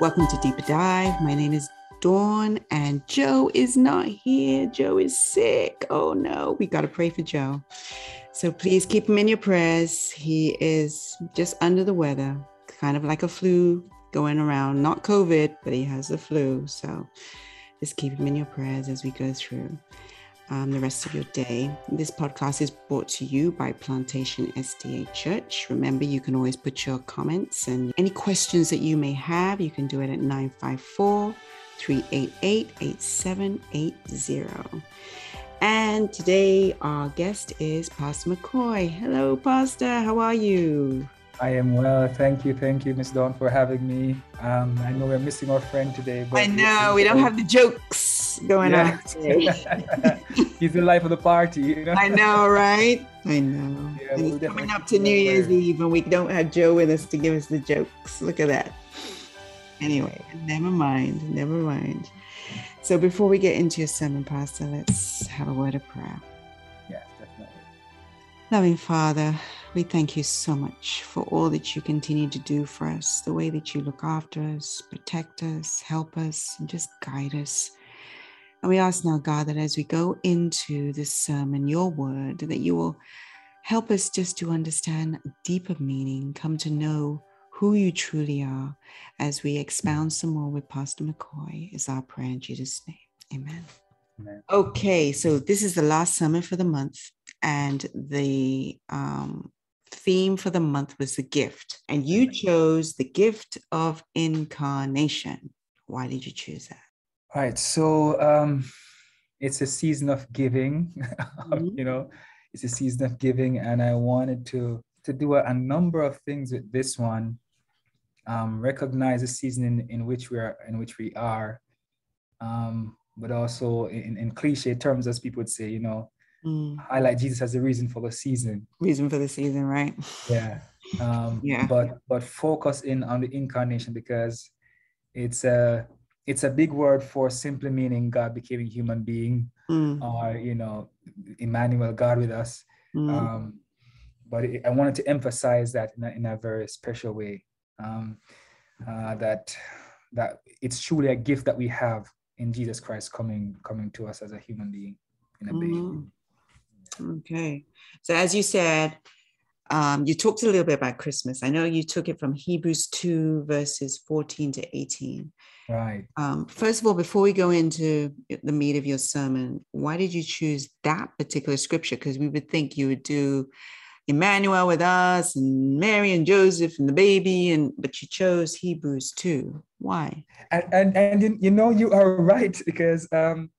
Welcome to Deeper Dive. My name is Dawn, and Joe is not here. Joe is sick. Oh no, we got to pray for Joe. So please keep him in your prayers. He is just under the weather, kind of like a flu going around. Not COVID, but he has the flu. So just keep him in your prayers as we go through um, the rest of your day. This podcast is brought to you by Plantation SDA Church. Remember, you can always put your comments and any questions that you may have. You can do it at 954 388 8780. And today, our guest is Pastor McCoy. Hello, Pastor. How are you? I am well. Thank you. Thank you, Miss Dawn, for having me. Um, I know we're missing our friend today. But I know. We don't have the jokes going yeah. on today. He's the life of the party. You know? I know, right? I know. Yeah, we'll coming up to New Year's Eve and we don't have Joe with us to give us the jokes. Look at that. Anyway, never mind. Never mind. So before we get into your sermon, Pastor, let's have a word of prayer. Yes, definitely. Loving Father, we thank you so much for all that you continue to do for us, the way that you look after us, protect us, help us, and just guide us. And we ask now, God, that as we go into this sermon, your word, that you will help us just to understand deeper meaning, come to know who you truly are as we expound some more with Pastor McCoy, is our prayer in Jesus' name. Amen. Amen. Okay, so this is the last sermon for the month, and the um, theme for the month was the gift, and you chose the gift of incarnation. Why did you choose that? Right. So um, it's a season of giving. Mm-hmm. you know, it's a season of giving, and I wanted to to do a, a number of things with this one. Um, recognize the season in, in which we are in which we are, um, but also in, in cliche terms, as people would say, you know, Mm. Highlight Jesus as the reason for the season. Reason for the season, right? Yeah. Um, yeah. But but focus in on the incarnation because it's a it's a big word for simply meaning God became a human being, mm. or you know, Emmanuel, God with us. Mm. Um, but it, I wanted to emphasize that in a, in a very special way. Um, uh, that that it's truly a gift that we have in Jesus Christ coming coming to us as a human being in a baby. Mm. Okay. So, as you said, um, you talked a little bit about Christmas. I know you took it from Hebrews 2, verses 14 to 18. Right. Um, first of all, before we go into the meat of your sermon, why did you choose that particular scripture? Because we would think you would do Emmanuel with us and Mary and Joseph and the baby, and but you chose Hebrews 2. Why? And and, and you know you are right because um,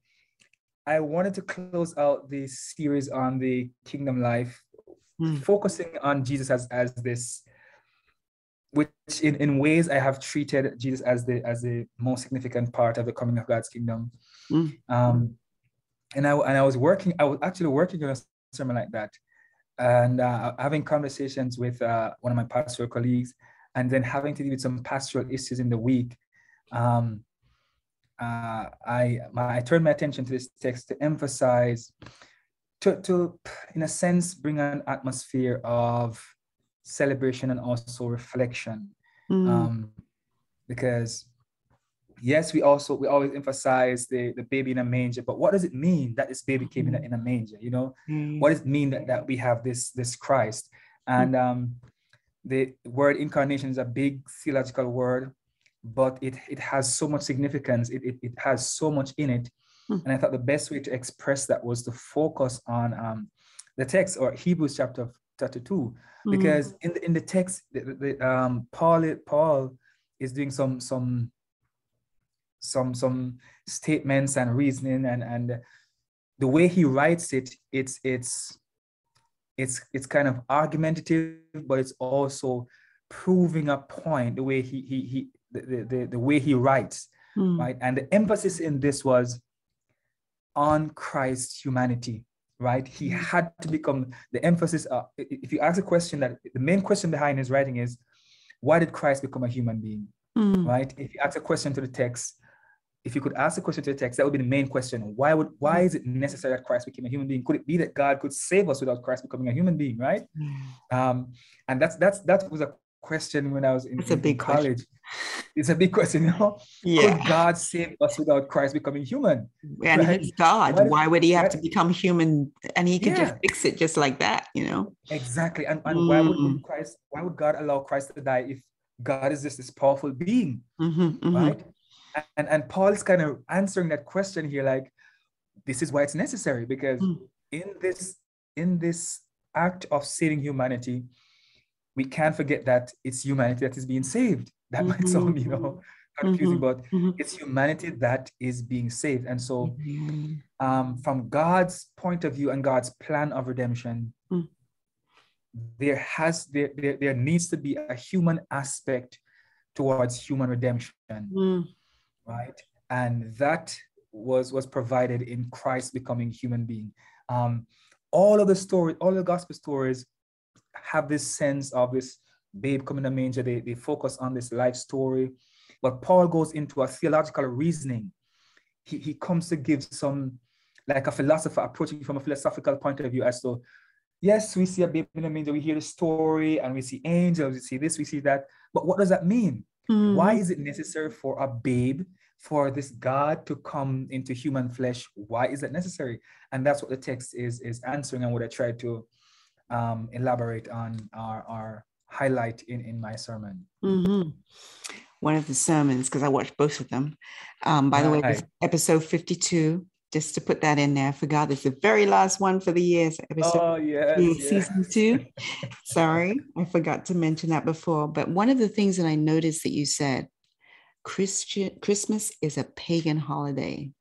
I wanted to close out this series on the kingdom life, mm. focusing on Jesus as, as this, which in, in ways I have treated Jesus as the as the most significant part of the coming of God's kingdom. Mm. Um, and I and I was working, I was actually working on a sermon like that, and uh, having conversations with uh, one of my pastoral colleagues, and then having to deal with some pastoral issues in the week. Um, uh, I, my, I turned my attention to this text to emphasize, to, to, in a sense, bring an atmosphere of celebration and also reflection. Mm. Um, because yes, we also we always emphasize the, the baby in a manger, but what does it mean that this baby came in a, in a manger? You know, mm. what does it mean that, that we have this this Christ? And um, the word incarnation is a big theological word but it, it has so much significance, it, it, it has so much in it. Hmm. And I thought the best way to express that was to focus on um, the text or Hebrews chapter, chapter 2, hmm. because in the, in the text, the, the, um, Paul, Paul is doing some, some, some, some statements and reasoning and, and the way he writes it, it's, it's, it's, it's kind of argumentative, but it's also proving a point the way he, he, he the, the, the way he writes, mm. right? And the emphasis in this was on Christ's humanity, right? He hmm. had to become the emphasis. Uh, if you ask a question that the main question behind his writing is, why did Christ become a human being, mm. right? If you ask a question to the text, if you could ask a question to the text, that would be the main question. Why would why is it necessary that Christ became a human being? Could it be that God could save us without Christ becoming a human being, right? Mm. Um, and that's that's that was a question when I was in, in, a big college. Question it's a big question, you know. Yeah. Could God save us without Christ becoming human? And right? he's God. Why, why, would he have to become human? And he could yeah. just fix it just like that, you know? Exactly. And, and mm. why would mm. Christ, why would God allow Christ to die if God is just this powerful being? Mm-hmm, mm-hmm. Right? And and Paul is kind of answering that question here, like, this is why it's necessary, because mm. in this, in this act of saving humanity, we can't forget that it's humanity that is being saved. That mm-hmm. might sound, you know, confusing, mm-hmm. but mm-hmm. it's humanity that is being saved. And so, mm-hmm. um, from God's point of view and God's plan of redemption, mm. there has there, there there needs to be a human aspect towards human redemption, mm. right? And that was was provided in Christ becoming human being. Um, all of the story, all the gospel stories have this sense of this babe coming to manger. They, they focus on this life story. But Paul goes into a theological reasoning. He, he comes to give some, like a philosopher approaching from a philosophical point of view as to, yes, we see a babe in the manger, we hear the story, and we see angels, we see this, we see that. But what does that mean? Mm. Why is it necessary for a babe, for this God to come into human flesh? Why is that necessary? And that's what the text is, is answering and what I tried to um, elaborate on our, our highlight in, in my sermon. Mm-hmm. One of the sermons, because I watched both of them. Um, by the way, episode 52, just to put that in there. I forgot it's the very last one for the year. So episode oh, yes, two, yes. season two. Sorry, I forgot to mention that before. But one of the things that I noticed that you said, Christian Christmas is a pagan holiday.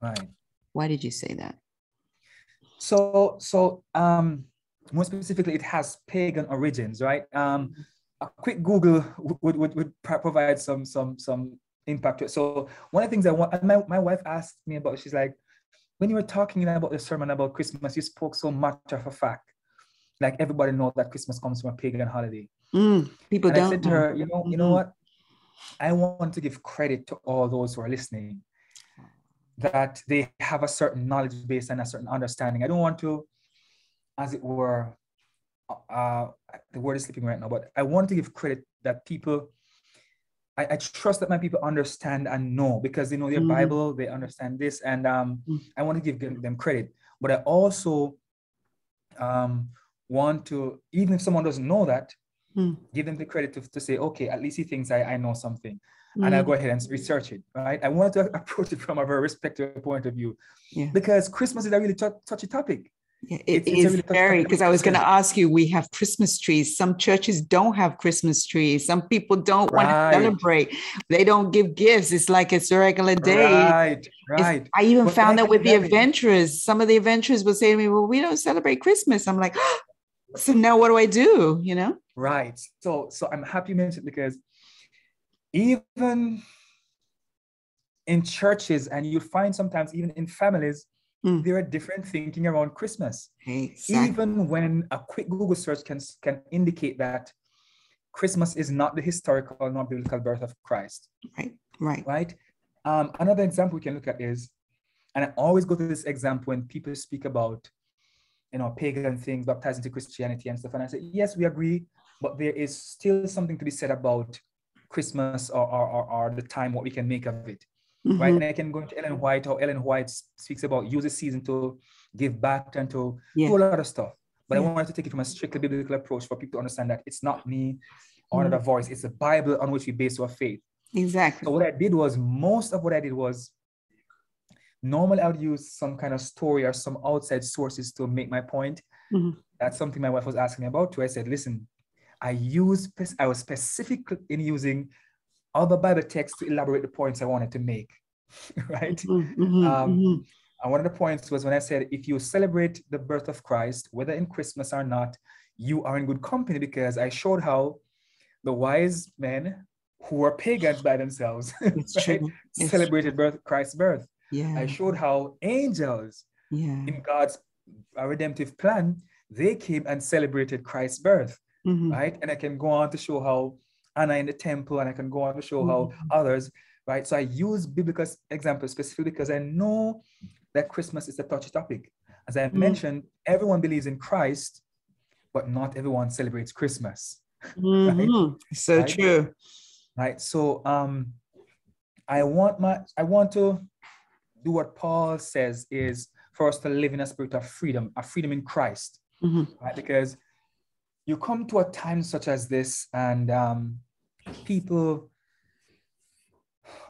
Right. Why did you say that? So, so um, more specifically, it has pagan origins, right? Um, a quick Google would, would, would provide some some some impact. To it. So one of the things I want, my, my wife asked me about, she's like, when you were talking about the sermon about Christmas, you spoke so much of a fact. Like everybody knows that Christmas comes from a pagan holiday. Mm, people and don't. I said to her, you know, you know mm-hmm. what? I want to give credit to all those who are listening that they have a certain knowledge base and a certain understanding. I don't want to as it were, uh, the word is slipping right now, but I want to give credit that people, I, I trust that my people understand and know because they know their mm. Bible, they understand this, and um, mm. I want to give them, credit. But I also um, want to, even if someone doesn't know that, mm. give them the credit to, to say, okay, at least he thinks I, I know something. And I'll mm. go ahead and research it, right? I want to approach it from a very respectful point of view yeah. because Christmas is a really t- touchy topic. It it's, is very because I was going to ask you. We have Christmas trees. Some churches don't have Christmas trees. Some people don't right. want to celebrate. They don't give gifts. It's like it's a regular day. Right, right. It's, I even but found that with the adventurers. Some of the adventurers will say to me, "Well, we don't celebrate Christmas." I'm like, oh, "So now what do I do?" You know? Right. So, so I'm happy you mentioned because even in churches, and you find sometimes even in families Mm. There are different thinking around Christmas. Exactly. Even when a quick Google search can, can indicate that Christmas is not the historical nor biblical birth of Christ. Right, right. Right. Um, another example we can look at is, and I always go to this example when people speak about, you know, pagan things, baptized into Christianity and stuff. And I say, yes, we agree, but there is still something to be said about Christmas or, or, or, or the time, what we can make of it. Mm-hmm. Right. And I can go into Ellen White, how Ellen White speaks about use the season to give back and to yeah. do a lot of stuff. But yeah. I wanted to take it from a strictly biblical approach for people to understand that it's not me or mm-hmm. another voice, it's the Bible on which we base our faith. Exactly. So what I did was most of what I did was normally I would use some kind of story or some outside sources to make my point. Mm-hmm. That's something my wife was asking me about too. I said, listen, I use I was specific in using other Bible texts to elaborate the points I wanted to make, right? Mm-hmm, mm-hmm, um, mm-hmm. And one of the points was when I said, if you celebrate the birth of Christ, whether in Christmas or not, you are in good company because I showed how the wise men who were pagans by themselves right, celebrated birth, Christ's birth. Yeah. I showed how angels yeah. in God's redemptive plan, they came and celebrated Christ's birth, mm-hmm. right? And I can go on to show how Anna in the temple, and I can go on to show how mm-hmm. others, right? So I use biblical examples specifically because I know that Christmas is a touchy topic. As I mm-hmm. mentioned, everyone believes in Christ, but not everyone celebrates Christmas. Mm-hmm. right? So right? true. Right. So um, I want my I want to do what Paul says is for us to live in a spirit of freedom, a freedom in Christ. Mm-hmm. Right? Because you come to a time such as this, and um, people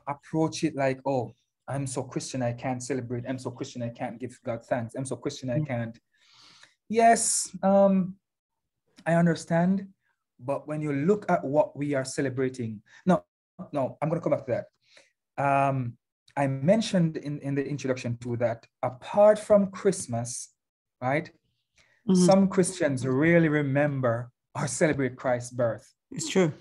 approach it like, oh, I'm so Christian, I can't celebrate. I'm so Christian, I can't give God thanks. I'm so Christian, I mm. can't. Yes, um, I understand. But when you look at what we are celebrating, no, no, I'm going to come back to that. Um, I mentioned in, in the introduction to that apart from Christmas, right? Mm-hmm. Some Christians really remember or celebrate Christ's birth. It's true.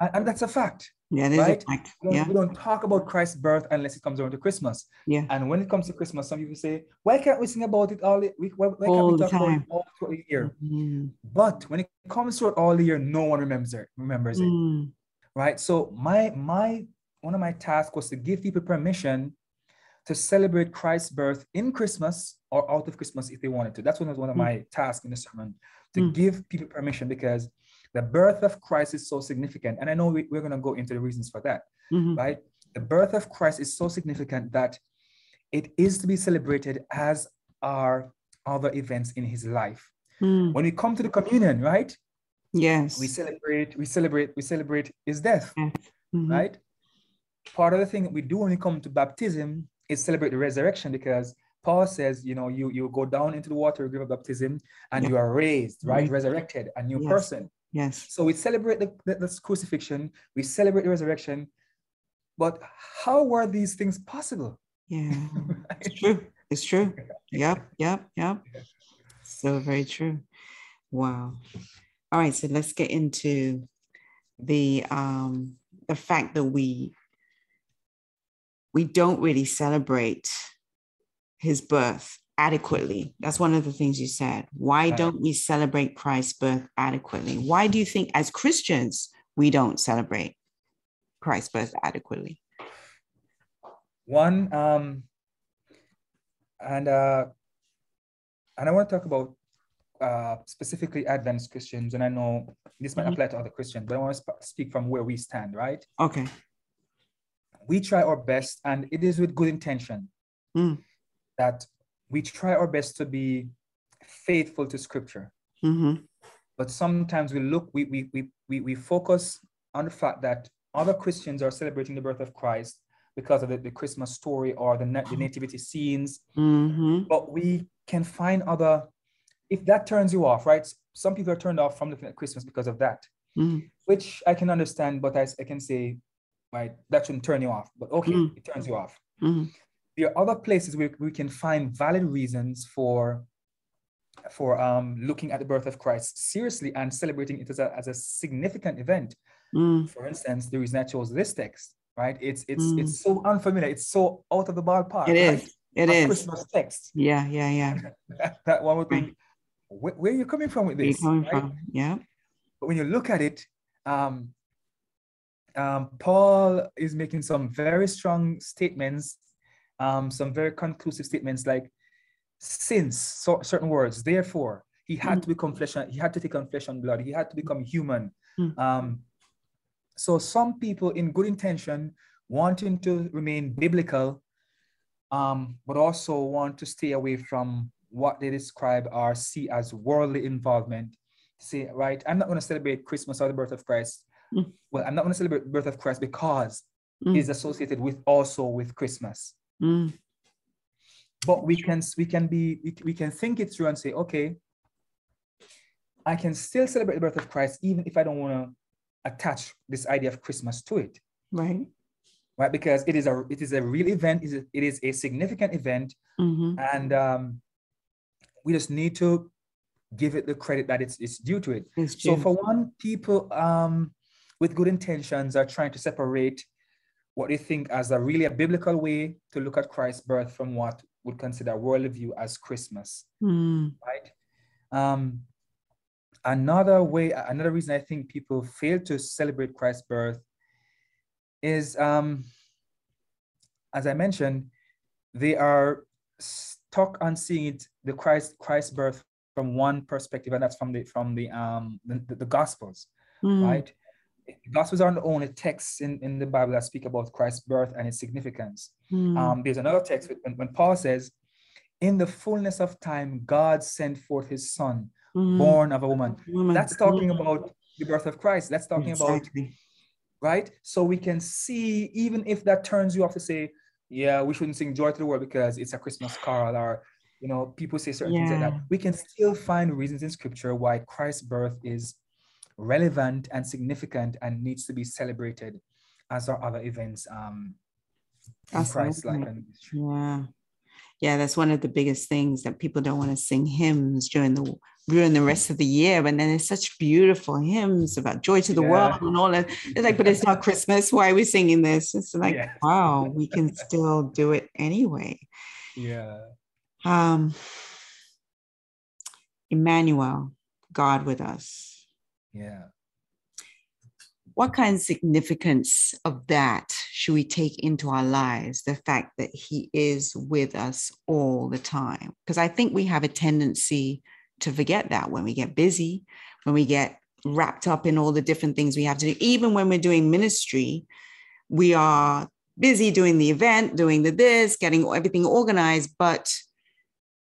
And, and that's a fact. Yeah, right? Fact. We, don't, yeah. we don't talk about Christ's birth unless it comes around to Christmas. Yeah. And when it comes to Christmas, some people say, why can't we sing about it all the? Why, why can't we talk about it all throughout the year? Mm-hmm. But when it comes throughout all the year, no one remembers it. Remembers mm. it. Right. So my my one of my tasks was to give people permission to celebrate Christ's birth in Christmas or out of Christmas if they wanted to. That's one of one of mm. my tasks in the sermon to mm. give people permission because the birth of Christ is so significant. And I know we, are going to go into the reasons for that, mm-hmm. right? The birth of Christ is so significant that it is to be celebrated as are other events in his life. Mm. When we come to the communion, right? Yes. We celebrate, we celebrate, we celebrate his death, mm-hmm. right? Part of the thing that we do when we come to baptism is celebrate the resurrection because Paul says, you know, you you go down into the water, you give a baptism, and yeah. you are raised, right? Mm-hmm. Resurrected, a new yes. person. Yes. So we celebrate the, the, the, crucifixion, we celebrate the resurrection, but how were these things possible? Yeah, right? it's true. It's true. Yep, yep, yep. So very true. Wow. All right, so let's get into the um the fact that we we don't really celebrate his birth adequately. That's one of the things you said. Why don't we celebrate Christ's birth adequately? Why do you think, as Christians, we don't celebrate Christ's birth adequately? One, um, and uh, and I want to talk about uh, specifically Adventist Christians, and I know this might mm-hmm. apply to other Christians, but I want to sp- speak from where we stand, right? Okay. We try our best, and it is with good intention mm. that we try our best to be faithful to scripture. Mm-hmm. But sometimes we look, we, we, we, we, we focus on the fact that other Christians are celebrating the birth of Christ because of the, the Christmas story or the, the nativity scenes. Mm-hmm. But we can find other, if that turns you off, right? Some people are turned off from looking at Christmas because of that, mm-hmm. which I can understand, but I, I can say, right, that shouldn't turn you off. But okay, mm. it turns you off. Mm-hmm there are other places where we can find valid reasons for for um, looking at the birth of Christ seriously and celebrating it as a, as a significant event. Mm. For instance, the reason I chose this text, right? It's it's mm. it's so unfamiliar. It's so out of the ballpark. It is. It a is. Christmas text. Yeah, yeah, yeah. that, that one would be, where, where, are you coming from with this? Where you coming right? from? Yeah. But when you look at it, um, um, Paul is making some very strong statements um, some very conclusive statements like, since so, certain words, therefore, he had mm. to become flesh and he had to take on flesh and blood. He had to become human. Mm. Um, so some people in good intention, wanting to remain biblical, um, but also want to stay away from what they describe or see as worldly involvement. Say, right, I'm not going to celebrate Christmas or the birth of Christ. Mm. Well, I'm not going to celebrate the birth of Christ because mm. it's associated with also with Christmas. Mm. But we can we can be we, we can think it through and say, okay, I can still celebrate the birth of Christ even if I don't want to attach this idea of Christmas to it. Right. Right, because it is a it is a real event. It is a significant event, mm-hmm. and um, we just need to give it the credit that it's it's due to it. So for one, people um, with good intentions are trying to separate what they think as a really a biblical way to look at Christ's birth from what would consider worldly view as Christmas, mm. right? Um, another way, another reason I think people fail to celebrate Christ's birth is, um, as I mentioned, they are stuck on seeing it, the Christ Christ's birth from one perspective, and that's from the from the um the, the Gospels, mm. right? Gospels aren't the only texts in, in the Bible that speak about Christ's birth and its significance. Mm. Um, there's another text when, when Paul says, In the fullness of time, God sent forth his son, mm. born of a woman. woman. That's talking about the birth of Christ. That's talking exactly. about, right? So we can see, even if that turns you off to say, yeah, we shouldn't sing joy to the world because it's a Christmas carol or you know, people say certain yeah. things like that. We can still find reasons in scripture why Christ's birth is relevant and significant and needs to be celebrated as are other events um Christ like yeah. Yeah that's one of the biggest things that people don't want to sing hymns during the during the rest of the year and then there's such beautiful hymns about joy to the yeah. world and all that. It's like but it's not christmas. Why are we singing this? It's like yeah. wow we can still do it anyway. Yeah. Um emmanuel god with us yeah. What kind of significance of that should we take into our lives? The fact that He is with us all the time? Because I think we have a tendency to forget that when we get busy, when we get wrapped up in all the different things we have to do. Even when we're doing ministry, we are busy doing the event, doing the this, getting everything organized, but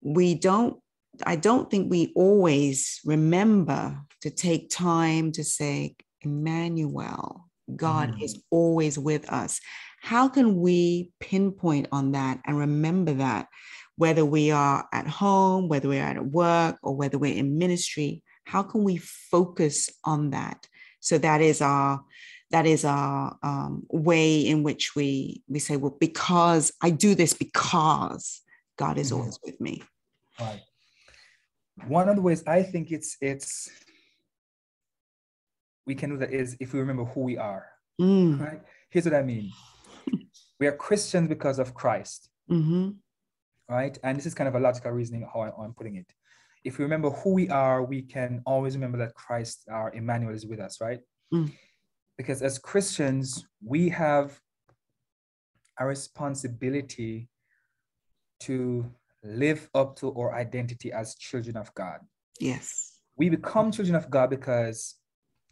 we don't I don't think we always remember to take time to say, Emmanuel, God mm. is always with us. How can we pinpoint on that and remember that, whether we are at home, whether we're at work, or whether we're in ministry? How can we focus on that? So that is our that is our um, way in which we we say, well, because I do this because God is mm-hmm. always with me. Right one of the ways I think it's it's we can do that is if we remember who we are. Mm. Right? Here's what I mean. we are Christians because of Christ. Mm-hmm. Right? And this is kind of a logical reasoning how, I, am putting it. If we remember who we are, we can always remember that Christ, our Emmanuel, is with us, right? Mm. Because as Christians, we have a responsibility to live up to our identity as children of God. Yes. We become children of God because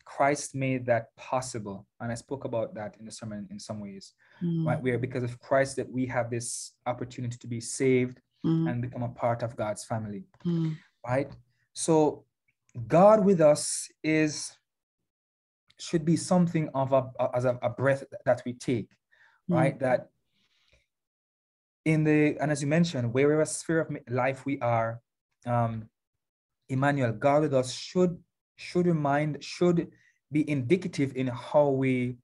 Christ made that possible. And I spoke about that in the sermon in some ways. Mm. Right? Where because of Christ that we have this opportunity to be saved mm. and become a part of God's family. Mm. Right? So God with us is should be something of a as a, a breath that we take, right? Mm. That in the and as you mentioned, wherever sphere of life we are, um, Emmanuel, God with us should should remind should be indicative in how we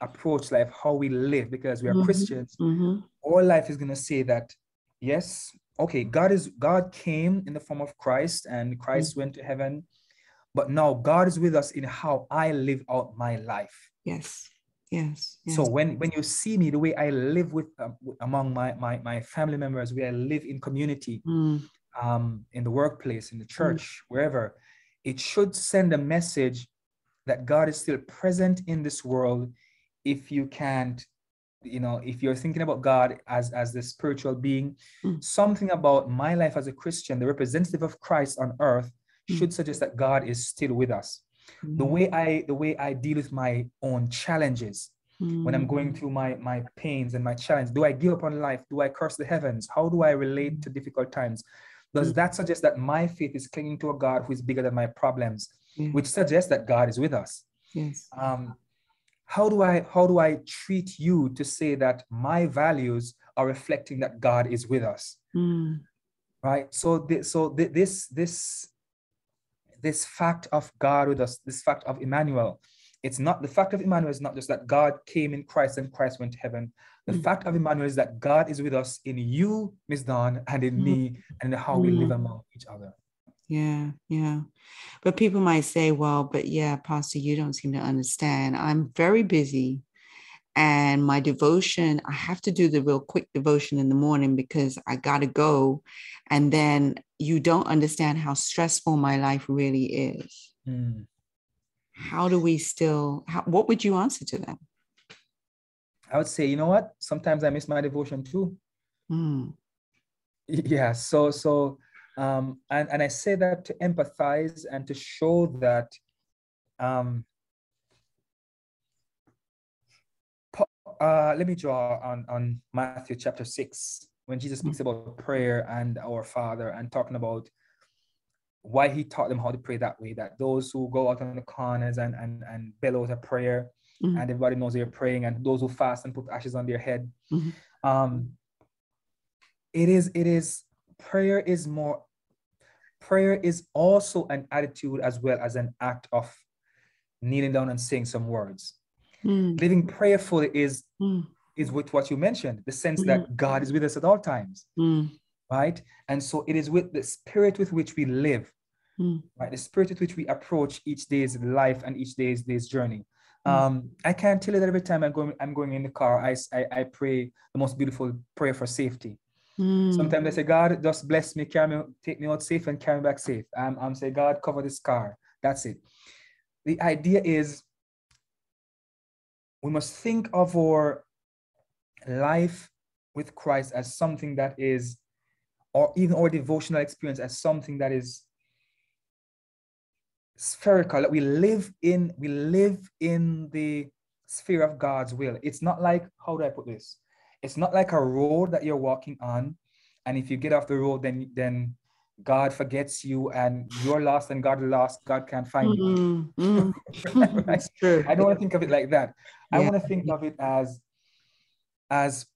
approach life, how we live, because we are mm-hmm. Christians. Mm-hmm. All life is gonna say that, yes, okay, God is God came in the form of Christ, and Christ mm-hmm. went to heaven, but now God is with us in how I live out my life. Yes. Yes, yes. So when when you see me, the way I live with um, among my, my my family members, where I live in community, mm. um, in the workplace, in the mm. church, mm. wherever, it should send a message that God is still present in this world. If you can't, you know, if you're thinking about God as as the spiritual being, mm. something about my life as a Christian, the representative of Christ on earth, mm. should suggest that God is still with us mm-hmm. the way i the way i deal with my own challenges when i'm going mm-hmm. through my my pains and my challenge do i give up on life do i curse the heavens how do i relate to difficult times does mm-hmm. that suggest that my faith is clinging to a god who is bigger than my problems which suggests that god is with us yes um how do i how do i treat you to say that my values are reflecting that god is with us mm. right so this, so this this this fact of God with us, this fact of Emmanuel. It's not the fact of Emmanuel is not just that God came in Christ and Christ went to heaven. The mm fact of Emmanuel is that God is with us in you, Miss Dawn, and in mm me, and in how we live among each other. Yeah, yeah. But people might say, well, but yeah, Pastor, you don't seem to understand. I'm very busy and my devotion i have to do the real quick devotion in the morning because i got to go and then you don't understand how stressful my life really is mm. how do we still how, what would you answer to them i would say you know what sometimes i miss my devotion too mm. yeah so so um and and i say that to empathize and to show that um uh, let me draw on, on Matthew chapter 6, when Jesus speaks mm-hmm. about prayer and our Father and talking about why he taught them how to pray that way, that those who go out on the corners and, and, and bellow a prayer, mm-hmm. and everybody knows they're praying, and those who fast and put ashes on their head. Mm-hmm. Um, it is, it is, prayer is more, prayer is also an attitude as well as an act of kneeling down and saying some words. Mm. Living prayerfully is mm. is with what you mentioned, the sense mm. that God is with us at all times. Mm. Right. And so it is with the spirit with which we live, mm. right? The spirit with which we approach each day's life and each day's day's journey. Mm. Um, I can't tell you that every time I'm going, I'm going in the car, I, I, I pray the most beautiful prayer for safety. Sometimes I say, God, just bless me, carry me, take me out safe and carry me back safe. I'm, I'm saying, God, cover this car. That's it. The idea is we must think of our life with Christ as something that is, or even our devotional experience as something that is spherical. We live in we live in the sphere of god's will. It's not like how do i put this? It's not like a road that you're walking on and if you get off the road then then god forgets you and you're lost and god lost god can't find you. Mm-hmm. mm-hmm. i don't want to think of it like that. Yeah. I want to think of it as as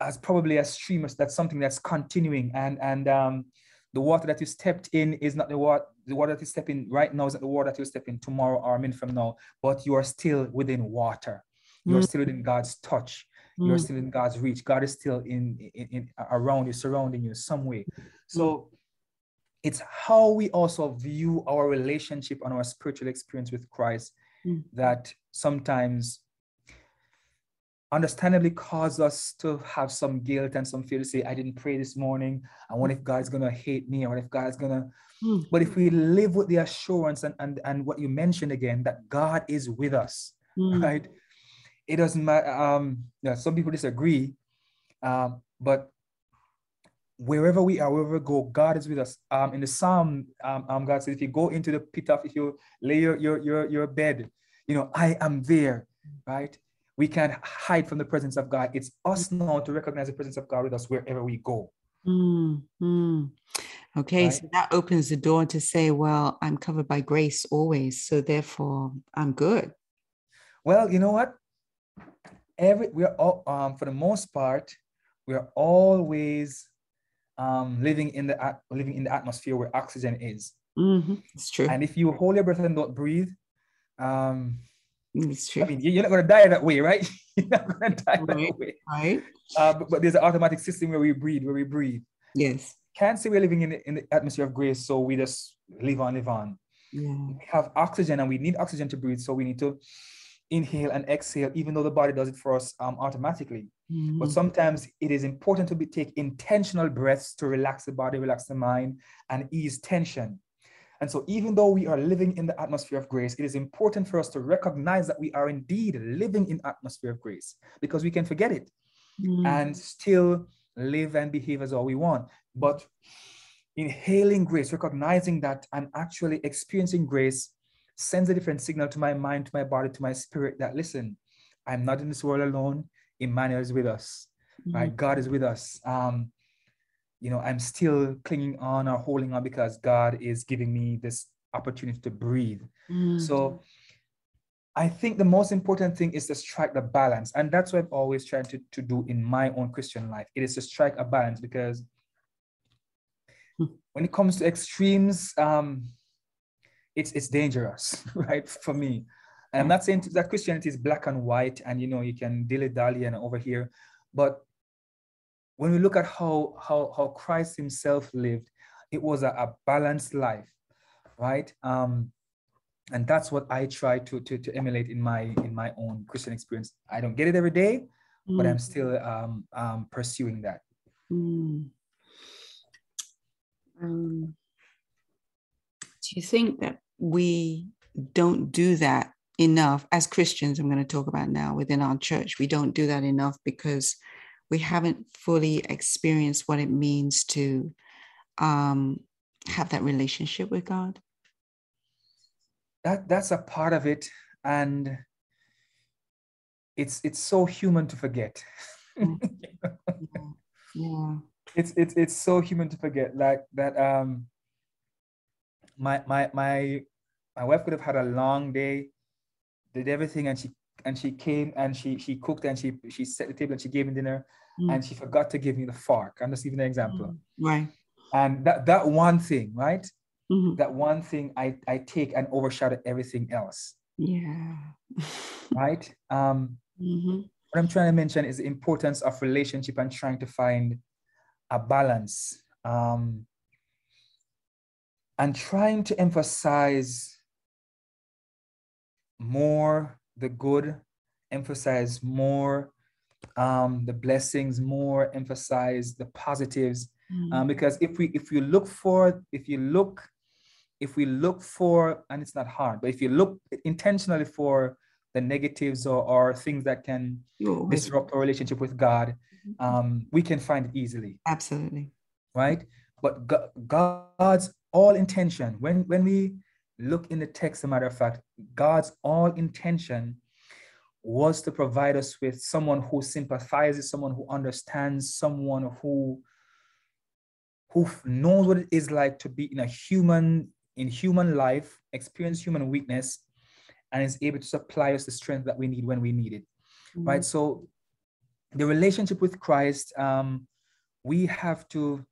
as probably a stream that's something that's continuing and and um the water that you stepped in is not the water the water that you step in right now is not the water that you step in tomorrow or a minute from now but you are still within water you're mm. still within god's touch mm. you're still in god's reach god is still in, in, in around you surrounding you some way so mm. it's how we also view our relationship and our spiritual experience with christ mm. that sometimes understandably cause us to have some guilt and some fear to say, I didn't pray this morning. I wonder if God's going to hate me or if God's going to. Mm. But if we live with the assurance and, and, and what you mentioned again, that God is with us, mm. right? It doesn't matter. Um, yeah, some people disagree, um, but wherever we are, wherever we go, God is with us. Um, in the Psalm, um, um, God says, if you go into the pit of, if you lay your, your, your, your bed, you know, I am there, right? We can't hide from the presence of God. It's us now to recognize the presence of God with us wherever we go. Mm-hmm. Okay, right? so that opens the door to say, well, I'm covered by grace always, so therefore I'm good. Well, you know what? Every we're all um for the most part, we're always um living in the living in the atmosphere where oxygen is. Mm-hmm. It's true. And if you hold your breath and don't breathe, um it's true. I mean, you're not going to die that way, right? you're not going to die right, that way. Right. Uh, but, but, there's an automatic system where we breathe, where we breathe. Yes. Can't say we're living in the, in the atmosphere of grace, so we just live on, live on. Yeah. We have oxygen and we need oxygen to breathe, so we need to inhale and exhale, even though the body does it for us um, automatically. Mm-hmm. But sometimes it is important to be, take intentional breaths to relax the body, relax the mind, and ease tension. And so, even though we are living in the atmosphere of grace, it is important for us to recognize that we are indeed living in atmosphere of grace because we can forget it mm. and still live and behave as all we want. But inhaling grace, recognizing that I'm actually experiencing grace, sends a different signal to my mind, to my body, to my spirit that listen, I'm not in this world alone. Emmanuel is with us, mm right? God is with us. Um, you know, I'm still clinging on or holding on because God is giving me this opportunity to breathe. Mm. So I think the most important thing is to strike the balance. And that's what I've always tried to, to do in my own Christian life. It is to strike a balance because hmm. when it comes to extremes, um, it's it's dangerous, right? For me. And I'm not saying that Christianity is black and white and you know you can dilly dally and over here, but when we look at how, how, how Christ himself lived, it was a, a balanced life, right? Um, and that's what I try to, to, to emulate in my, in my own Christian experience. I don't get it every day, mm. but I'm mm. still um, um, pursuing that. Mm. Um, do you think that we don't do that enough as Christians? I'm going to talk about now within our church. We don't do that enough because we haven't fully experienced what it means to um, have that relationship with God? That that's a part of it, and it's it's so human to forget. yeah. yeah. It's it's it's so human to forget like that um my my my my wife could have had a long day, did everything and she and she came and she she cooked and she she set the table and she gave me dinner mm. and she forgot to give me the fork. I'm just giving an example. Mm. Right. And that that one thing, right? Mm-hmm. That one thing I I take and overshadow everything else. Yeah. right. Um mm-hmm. what I'm trying to mention is the importance of relationship and trying to find a balance. Um and trying to emphasize more the good, emphasize more um, the blessings, more emphasize the positives. Mm-hmm. Um, because if we if you look for if you look if we look for and it's not hard, but if you look intentionally for the negatives or, or things that can oh, disrupt our relationship with God, mm-hmm. um, we can find it easily. Absolutely. Right. But God's all intention, when, when we look in the text, a matter of fact, God's all intention was to provide us with someone who sympathizes, someone who understands, someone who who knows what it is like to be in a human in human life, experience human weakness, and is able to supply us the strength that we need when we need it. Mm-hmm. Right. So the relationship with Christ, um, we have to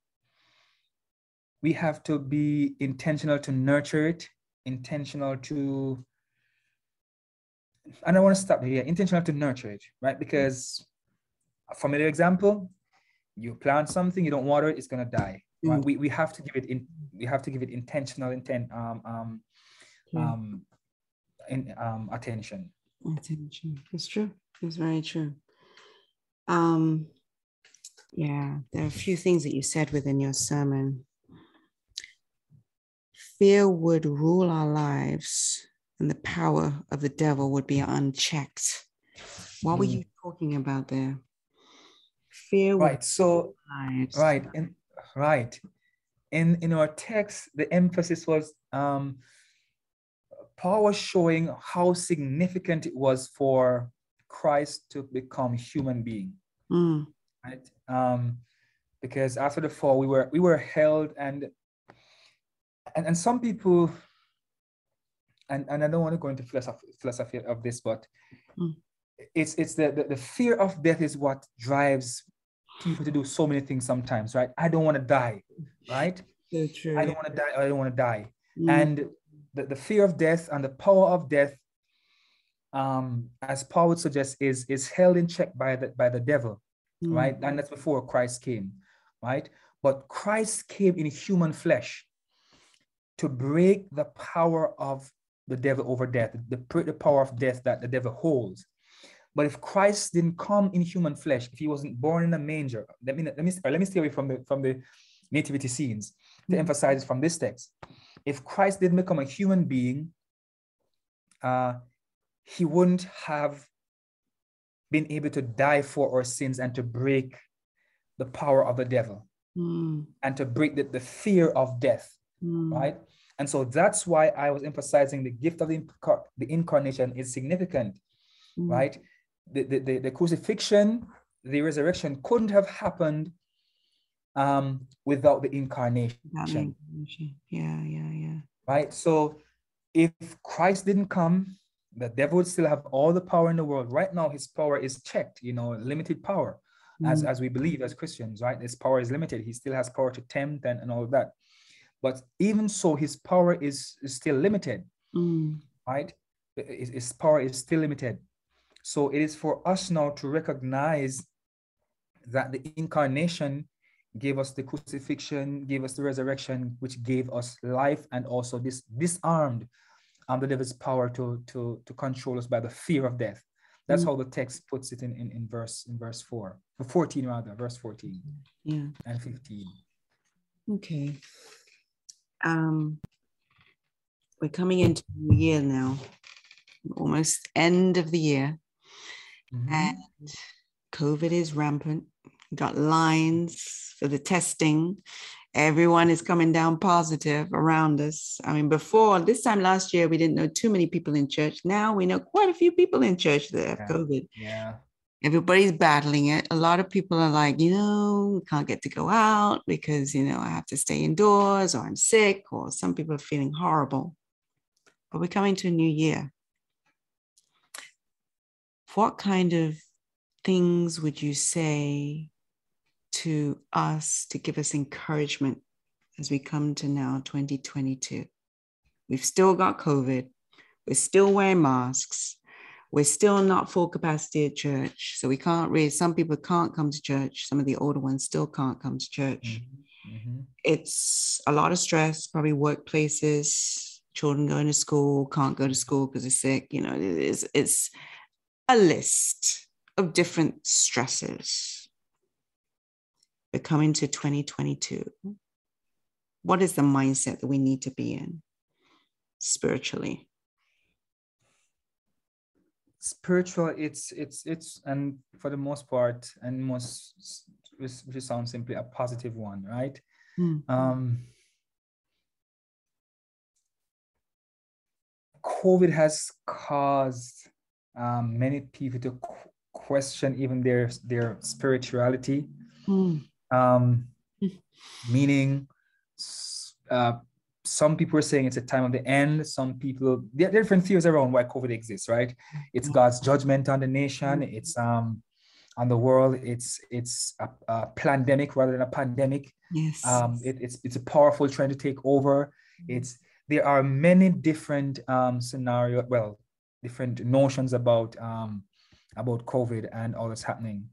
we have to be intentional to nurture it, intentional to, and I want to stop here, intentional to nurture it, right? Because a familiar example, you plant something, you don't water it, it's gonna die. Right? Mm. We, we have to give it in we have to give it intentional intent um um um in um attention. Attention. It's true. It's very true. Um yeah, there are a few things that you said within your sermon fear would rule our lives and the power of the devil would be unchecked. What were you talking about there? Fear. Right. So, lives. right. In, right. In, in our text, the emphasis was um, was showing how significant it was for Christ to become human being. Mm. Right. Um, because after the fall, we were we were held and and, and some people, and, and I don't want to go into philosophy, philosophy of this, but mm. it's it's the, the, the fear of death is what drives people to do so many things sometimes, right? I don't want to die, right? So true. I don't want to die, I don't want to die. Mm. And the, the fear of death and the power of death, um, as Paul would suggest, is, is held in check by the, by the devil, mm. right? And that's before Christ came, right? But Christ came in human flesh to break the power of the devil over death, the, the power of death that the devil holds. But if Christ didn't come in human flesh, if he wasn't born in a manger, let me let me let me stay away from the from the nativity scenes to mm-hmm. emphasize from this text. If Christ didn't become a human being, uh, he wouldn't have been able to die for our sins and to break the power of the devil mm. and to break the, the fear of death, mm. right? And so that's why I was emphasizing the gift of the, incar- the incarnation is significant, mm. right? The, the, the, the, crucifixion, the resurrection couldn't have happened um, without the incarnation. Yeah, yeah, yeah. Right? So if Christ didn't come, the devil would still have all the power in the world. Right now, his power is checked, you know, limited power, mm. as, as we believe as Christians, right? His power is limited. He still has power to tempt and, and all of that. But even so, his power is, is still limited, mm. right? His, his power is still limited. So it is for us now to recognize that the incarnation gave us the crucifixion, gave us the resurrection, which gave us life and also this disarmed um, the devil's power to, to, to control us by the fear of death. That's mm. how the text puts it in, in, in verse in verse 4, 14 rather, verse 14 yeah. and 15. Okay um, we're coming into the year now, almost end of the year, mm-hmm. and COVID is rampant. We've got lines for the testing. everyone is coming down positive around us. I mean, before this time last year, we didn't know too many people in church. Now we know quite a few people in church that have Yeah. COVID. Yeah. Everybody's battling it. A lot of people are like, you know, can't get to go out because, you know, I have to stay indoors or I'm sick, or some people are feeling horrible. But we're coming to a new year. What kind of things would you say to us to give us encouragement as we come to now 2022? We've still got COVID. We're still wearing masks. We're still not full capacity at church. So we can't really, some people can't come to church. Some of the older ones still can't come to church. Mhm, mhm. It's a lot of stress, probably workplaces, children going to school, can't go to school because they're sick. You know, it is, it's a list of different stresses. We're coming to 2022. What is the mindset that we need to be in spiritually? Spiritual it's it's it's and for the most part and most which which sounds simply a positive one right Mm. um covid has caused um, many people to qu- question even their their spirituality Mm. um Mm. meaning uh, some people are saying it's a time of the end. Some people there are different theories around why covid exists right? It's god's judgment on the nation. It's um on the world. It's it's a, a plandemic rather than a pandemic. Yes. um it, it's it's a powerful trend to take over. It's there are many different um scenario well different notions about um about covid and all that's happening.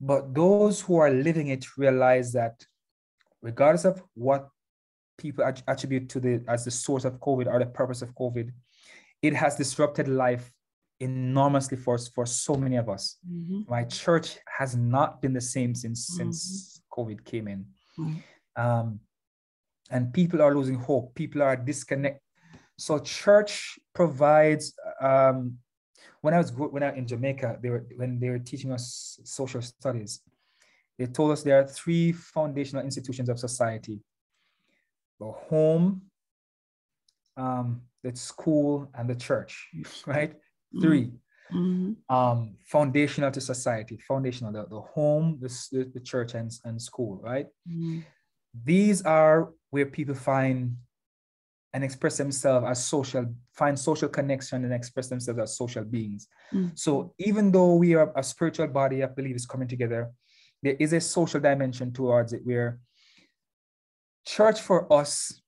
But those who are living it realize that regardless of what people attribute to the as the source of covid or the purpose of covid it has disrupted life enormously for for so many of us Mhm. my church has not been the same since since covid came in Right. um, and people are losing hope. People are disconnect. So church provides. Um, when I was when I in Jamaica, they were when they were teaching us social studies. They told us there are three foundational institutions of society: the home, um, the school, and the church. Right, three Mhm. um, foundational to society. Foundational, the, the home, the, the, church, and, and school. Right Mhm. these are where people find and express themselves as social, find social connection and express themselves as social beings. Mm. So even though we are a spiritual body of believers coming together, there is a social dimension towards it where church for us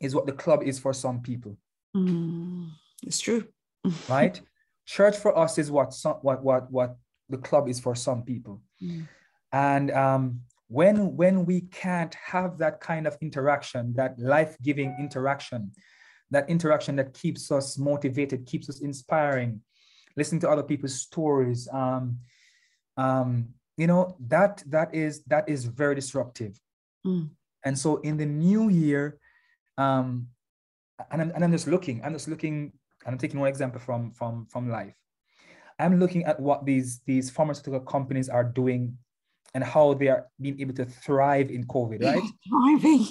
is what the club is for some people, Mm. It's true. right? church for us is what some, what what what the club is for some people. Mm. and um, when when we can't have that kind of interaction that life-giving interaction that interaction that keeps us motivated keeps us inspiring listening to other people's stories um, um, you know that that is that is very disruptive Mm. And so in the new year um, and, I'm, and i'm just looking i'm just looking and i'm taking one example from from from life i'm looking at what these these pharmaceutical companies are doing and how they are being able to thrive in covid right Thriving.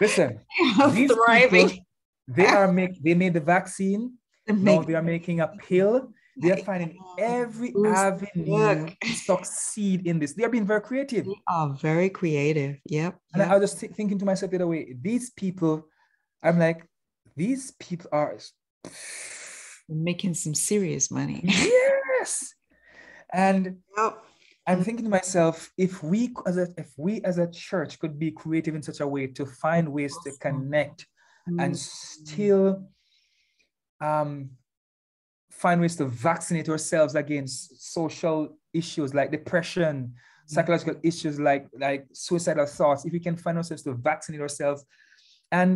listen these Thriving. people, they are make they made the vaccine They now they are making a pill they are finding every avenue look. to succeed in this they are being very creative They are very creative. Yep. And I was just thi- thinking to myself the other way, these people, I'm like, these people are, making some serious money. yes. And Yep. I'm thinking to myself, if we as a if we as a church could be creative in such a way to find ways to connect and Mm. still um, find ways to vaccinate ourselves against social issues like depression, psychological issues like like suicidal thoughts. If we can find ourselves to vaccinate ourselves, and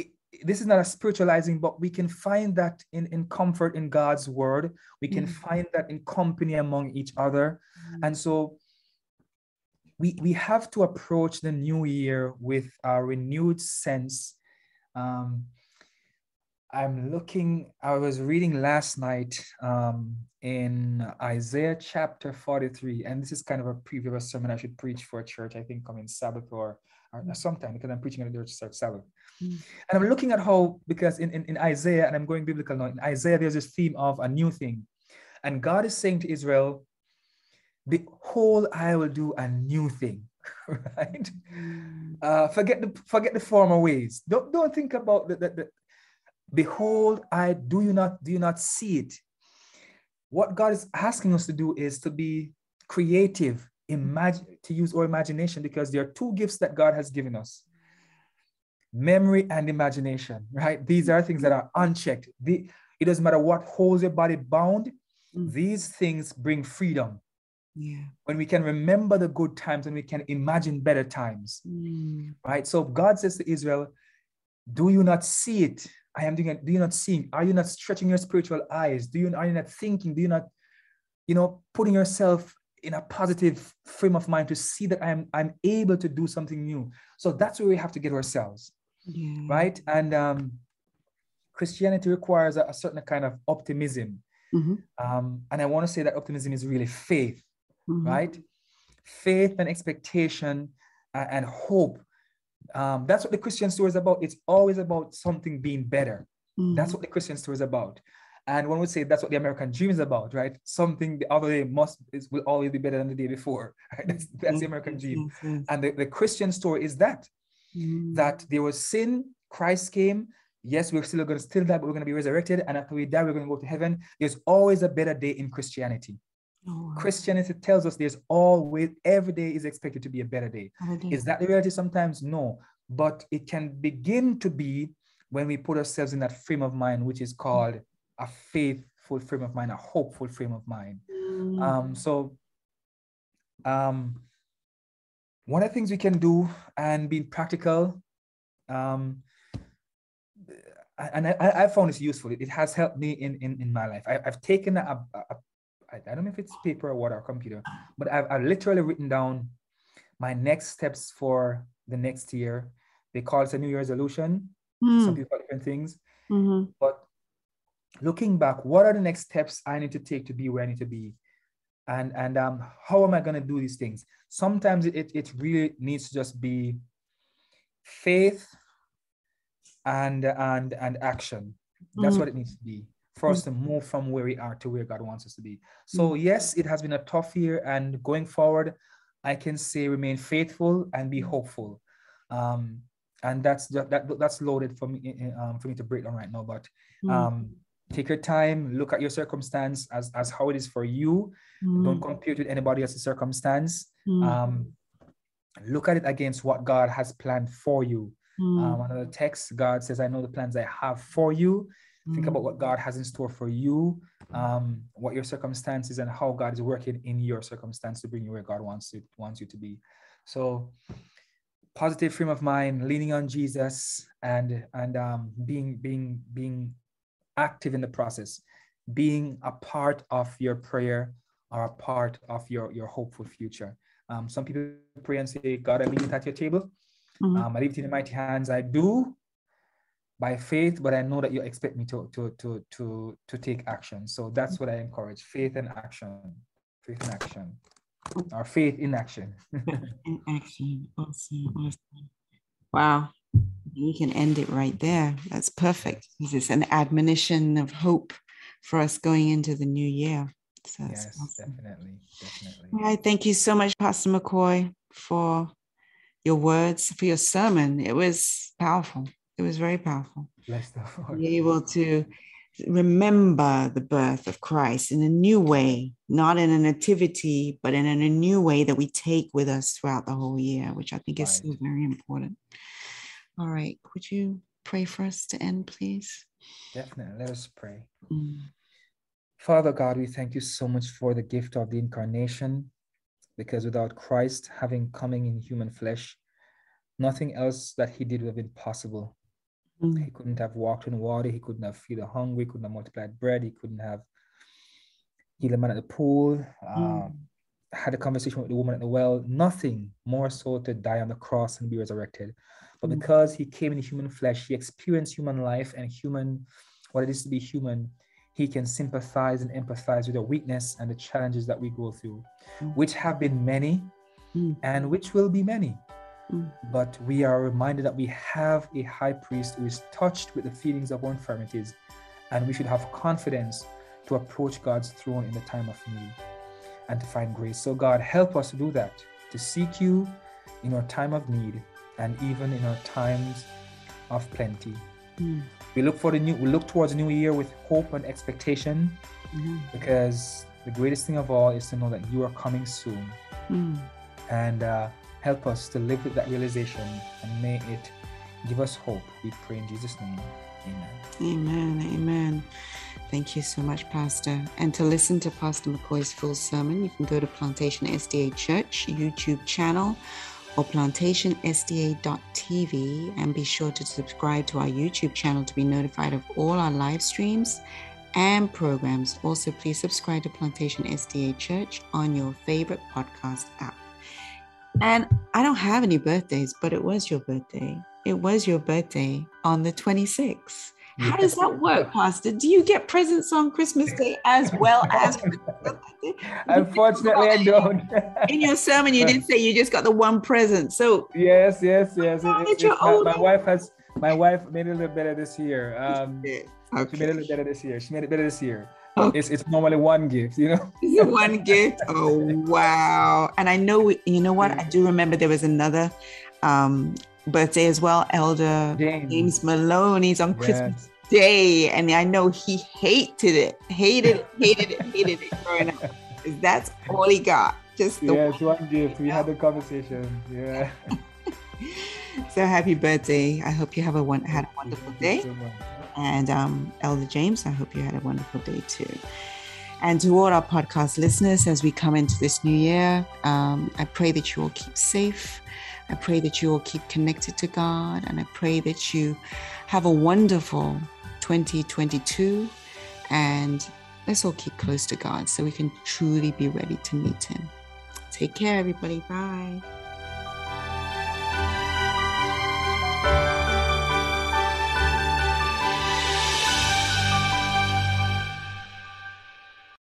it, this is not a spiritualizing, but we can find that in, in comfort in God's word. We can Mm. find that in company among each other. And so we, we have to approach the new year with a renewed sense um, I'm looking, I was reading last night um, in Isaiah chapter 43, and this is kind of a preview of a sermon I should preach for a church, I think coming Sabbath or, or mm. sometime because I'm preaching at the church Sabbath. Mm. And I'm looking at how, because in, in, in Isaiah, and I'm going biblical now, in Isaiah, there's this theme of a new thing. And God is saying to Israel, Behold, I will do a new thing. right? Mm. Uh, forget the forget the former ways. Don't don't think about the, the, the behold i do you not do you not see it? What god is asking us to do is to be creative imagine to use our imagination because there are two gifts that god has given us. Memory and imagination right? These are things that are unchecked. The, it doesn't matter what holds your body bound mm. these things bring freedom. Yeah. When we can remember the good times and we can imagine better times. Mm. right? So god says to israel do you not see it I am doing it. Do you not see? Are you not stretching your spiritual eyes? Do you are you not thinking? Do you not, you know, putting yourself in a positive frame of mind to see that I'm I'm able to do something new? So that's where we have to get ourselves. Yeah. Right. And um Christianity requires a, a certain kind of optimism. Mm-hmm. Um, and I want to say that optimism is really faith, mm-hmm. right? Faith and expectation and, and hope um, that's what the Christian story is about. It's always about something being better. Mm-hmm. That's what the Christian story is about. And one would say that's what the American dream is about, right? Something the other day must is, will always be better than the day before. Right? That's, that's the American dream. Mm-hmm. And the, the Christian story is that mm-hmm. that there was sin, Christ came. Yes, we're still going to still die, but we're going to be resurrected. And after we die, we're going to go to heaven. There's always a better day in Christianity. Oh, Christianity tells us there's always every day is expected to be a better day. Is that the reality? Sometimes no, but it can begin to be when we put ourselves in that frame of mind, which is called a faithful frame of mind, a hopeful frame of mind. Mm. Um, so, um, one of the things we can do and being practical, um, and I, I found this useful. It has helped me in in, in my life. I, have taken a, a, I don't know if it's paper or what or computer, but I've, I've literally written down my next steps for the next year. They call it a New Year resolution. Mm. Some people call different things. Mm-hmm. But looking back, what are the next steps I need to take to be where I need to be? And and um, how am I going to do these things? Sometimes it, it really needs to just be faith and and and action. That's mm. what it needs to be for us to move from where we are to where God wants us to be. So, mm. yes, it has been a tough year, and going forward, I can say remain faithful and be hopeful. Um, and that's that, that's loaded for me um, for me to break down right now. But mm. um, take your time, look at your circumstance as as how it is for you. Mm. Don't compute with anybody else's circumstance. Mm. Um, look at it against what God has planned for you. Mm. Um, another text, God says, "I know the plans I have for you." Think about what God has in store for you, um, what your circumstances, and how God is working in your circumstance to bring you where God wants you wants you to be. So, positive frame of mind, leaning on Jesus, and and um, being being being active in the process, being a part of your prayer or a part of your your hopeful future. Um, some people pray and say, God, I leave it at your table. Mm-hmm. Um, I leave it in mighty hands. I do by faith, but I know that you expect me to to to to to take action. So that's what I encourage: faith and action, faith and action, or faith in action. in action, awesome, awesome. Wow, we can end it right there. That's perfect. This is an admonition of hope for us going into the new year. So yes, awesome. definitely, definitely. All right, thank you so much, Pastor McCoy, for your words, for your sermon. It was powerful. It was very powerful. Bless the Lord. Be able to remember the birth of Christ in a new way, not in a nativity, but in a new way that we take with us throughout the whole year, which I think right. is so very important. All right. Would you pray for us to end, please? Definitely. Let us pray. Mm. Father God, we thank you so much for the gift of the incarnation, because without Christ having coming in human flesh, nothing else that he did would have been possible. Mm. He couldn't have walked in water. He couldn't have fed the hungry. Couldn't have multiplied bread. He couldn't have healed a man at the pool. Um, mm. Had a conversation with the woman at the well. Nothing more so to die on the cross and be resurrected. But mm. because he came in human flesh, he experienced human life and human, what it is to be human, he can sympathize and empathize with the weakness and the challenges that we go through, mm. which have been many mm. and which will be many. Mm. But we are reminded that we have a high priest who is touched with the feelings of our infirmities, and we should have confidence to approach God's throne in the time of need and to find grace. So, God, help us to do that, to seek you in our time of need and even in our times of plenty. Mm. We look for the new we look towards the new year with hope and expectation mm-hmm. because the greatest thing of all is to know that you are coming soon. Mm. And uh, help us to live with that realization and may it give us hope. We pray in Jesus' name. Amen. Amen. Amen. Thank you so much, Pastor. And to listen to Pastor McCoy's full sermon, you can go to Plantation SDA Church YouTube channel or plantationsda.tv and be sure to subscribe to our YouTube channel to be notified of all our live streams and programs. Also, please subscribe to Plantation SDA Church on your favorite podcast app. And I don't have any birthdays, but it was your birthday. It was your birthday on the 26th. How does that work, Pastor? Do you get presents on Christmas Day as well as? Unfortunately, I don't. In your sermon, you did say you just got the one present. So yes, yes, yes. It, it's, it's my, my, wife has. My wife made it a little better this year. Um, okay. She made it a little better this year. She made it better this year. Okay. It's it's normally one gift, you know. One gift. Oh wow! And I know you know what I do remember there was another um, birthday as well. Elder James, James Maloney's on yes. Christmas Day, and I know he hated it, hated it, hated it, hated it growing up. That's all he got. Just the yes, one, one gift. We had the conversation. Yeah. so happy birthday! I hope you have a one had a wonderful day. And um, Elder James, I hope you had a wonderful day too. And to all our podcast listeners, as we come into this new year, um, I pray that you all keep safe. I pray that you all keep connected to God. And I pray that you have a wonderful 2022. And let's all keep close to God so we can truly be ready to meet Him. Take care, everybody. Bye.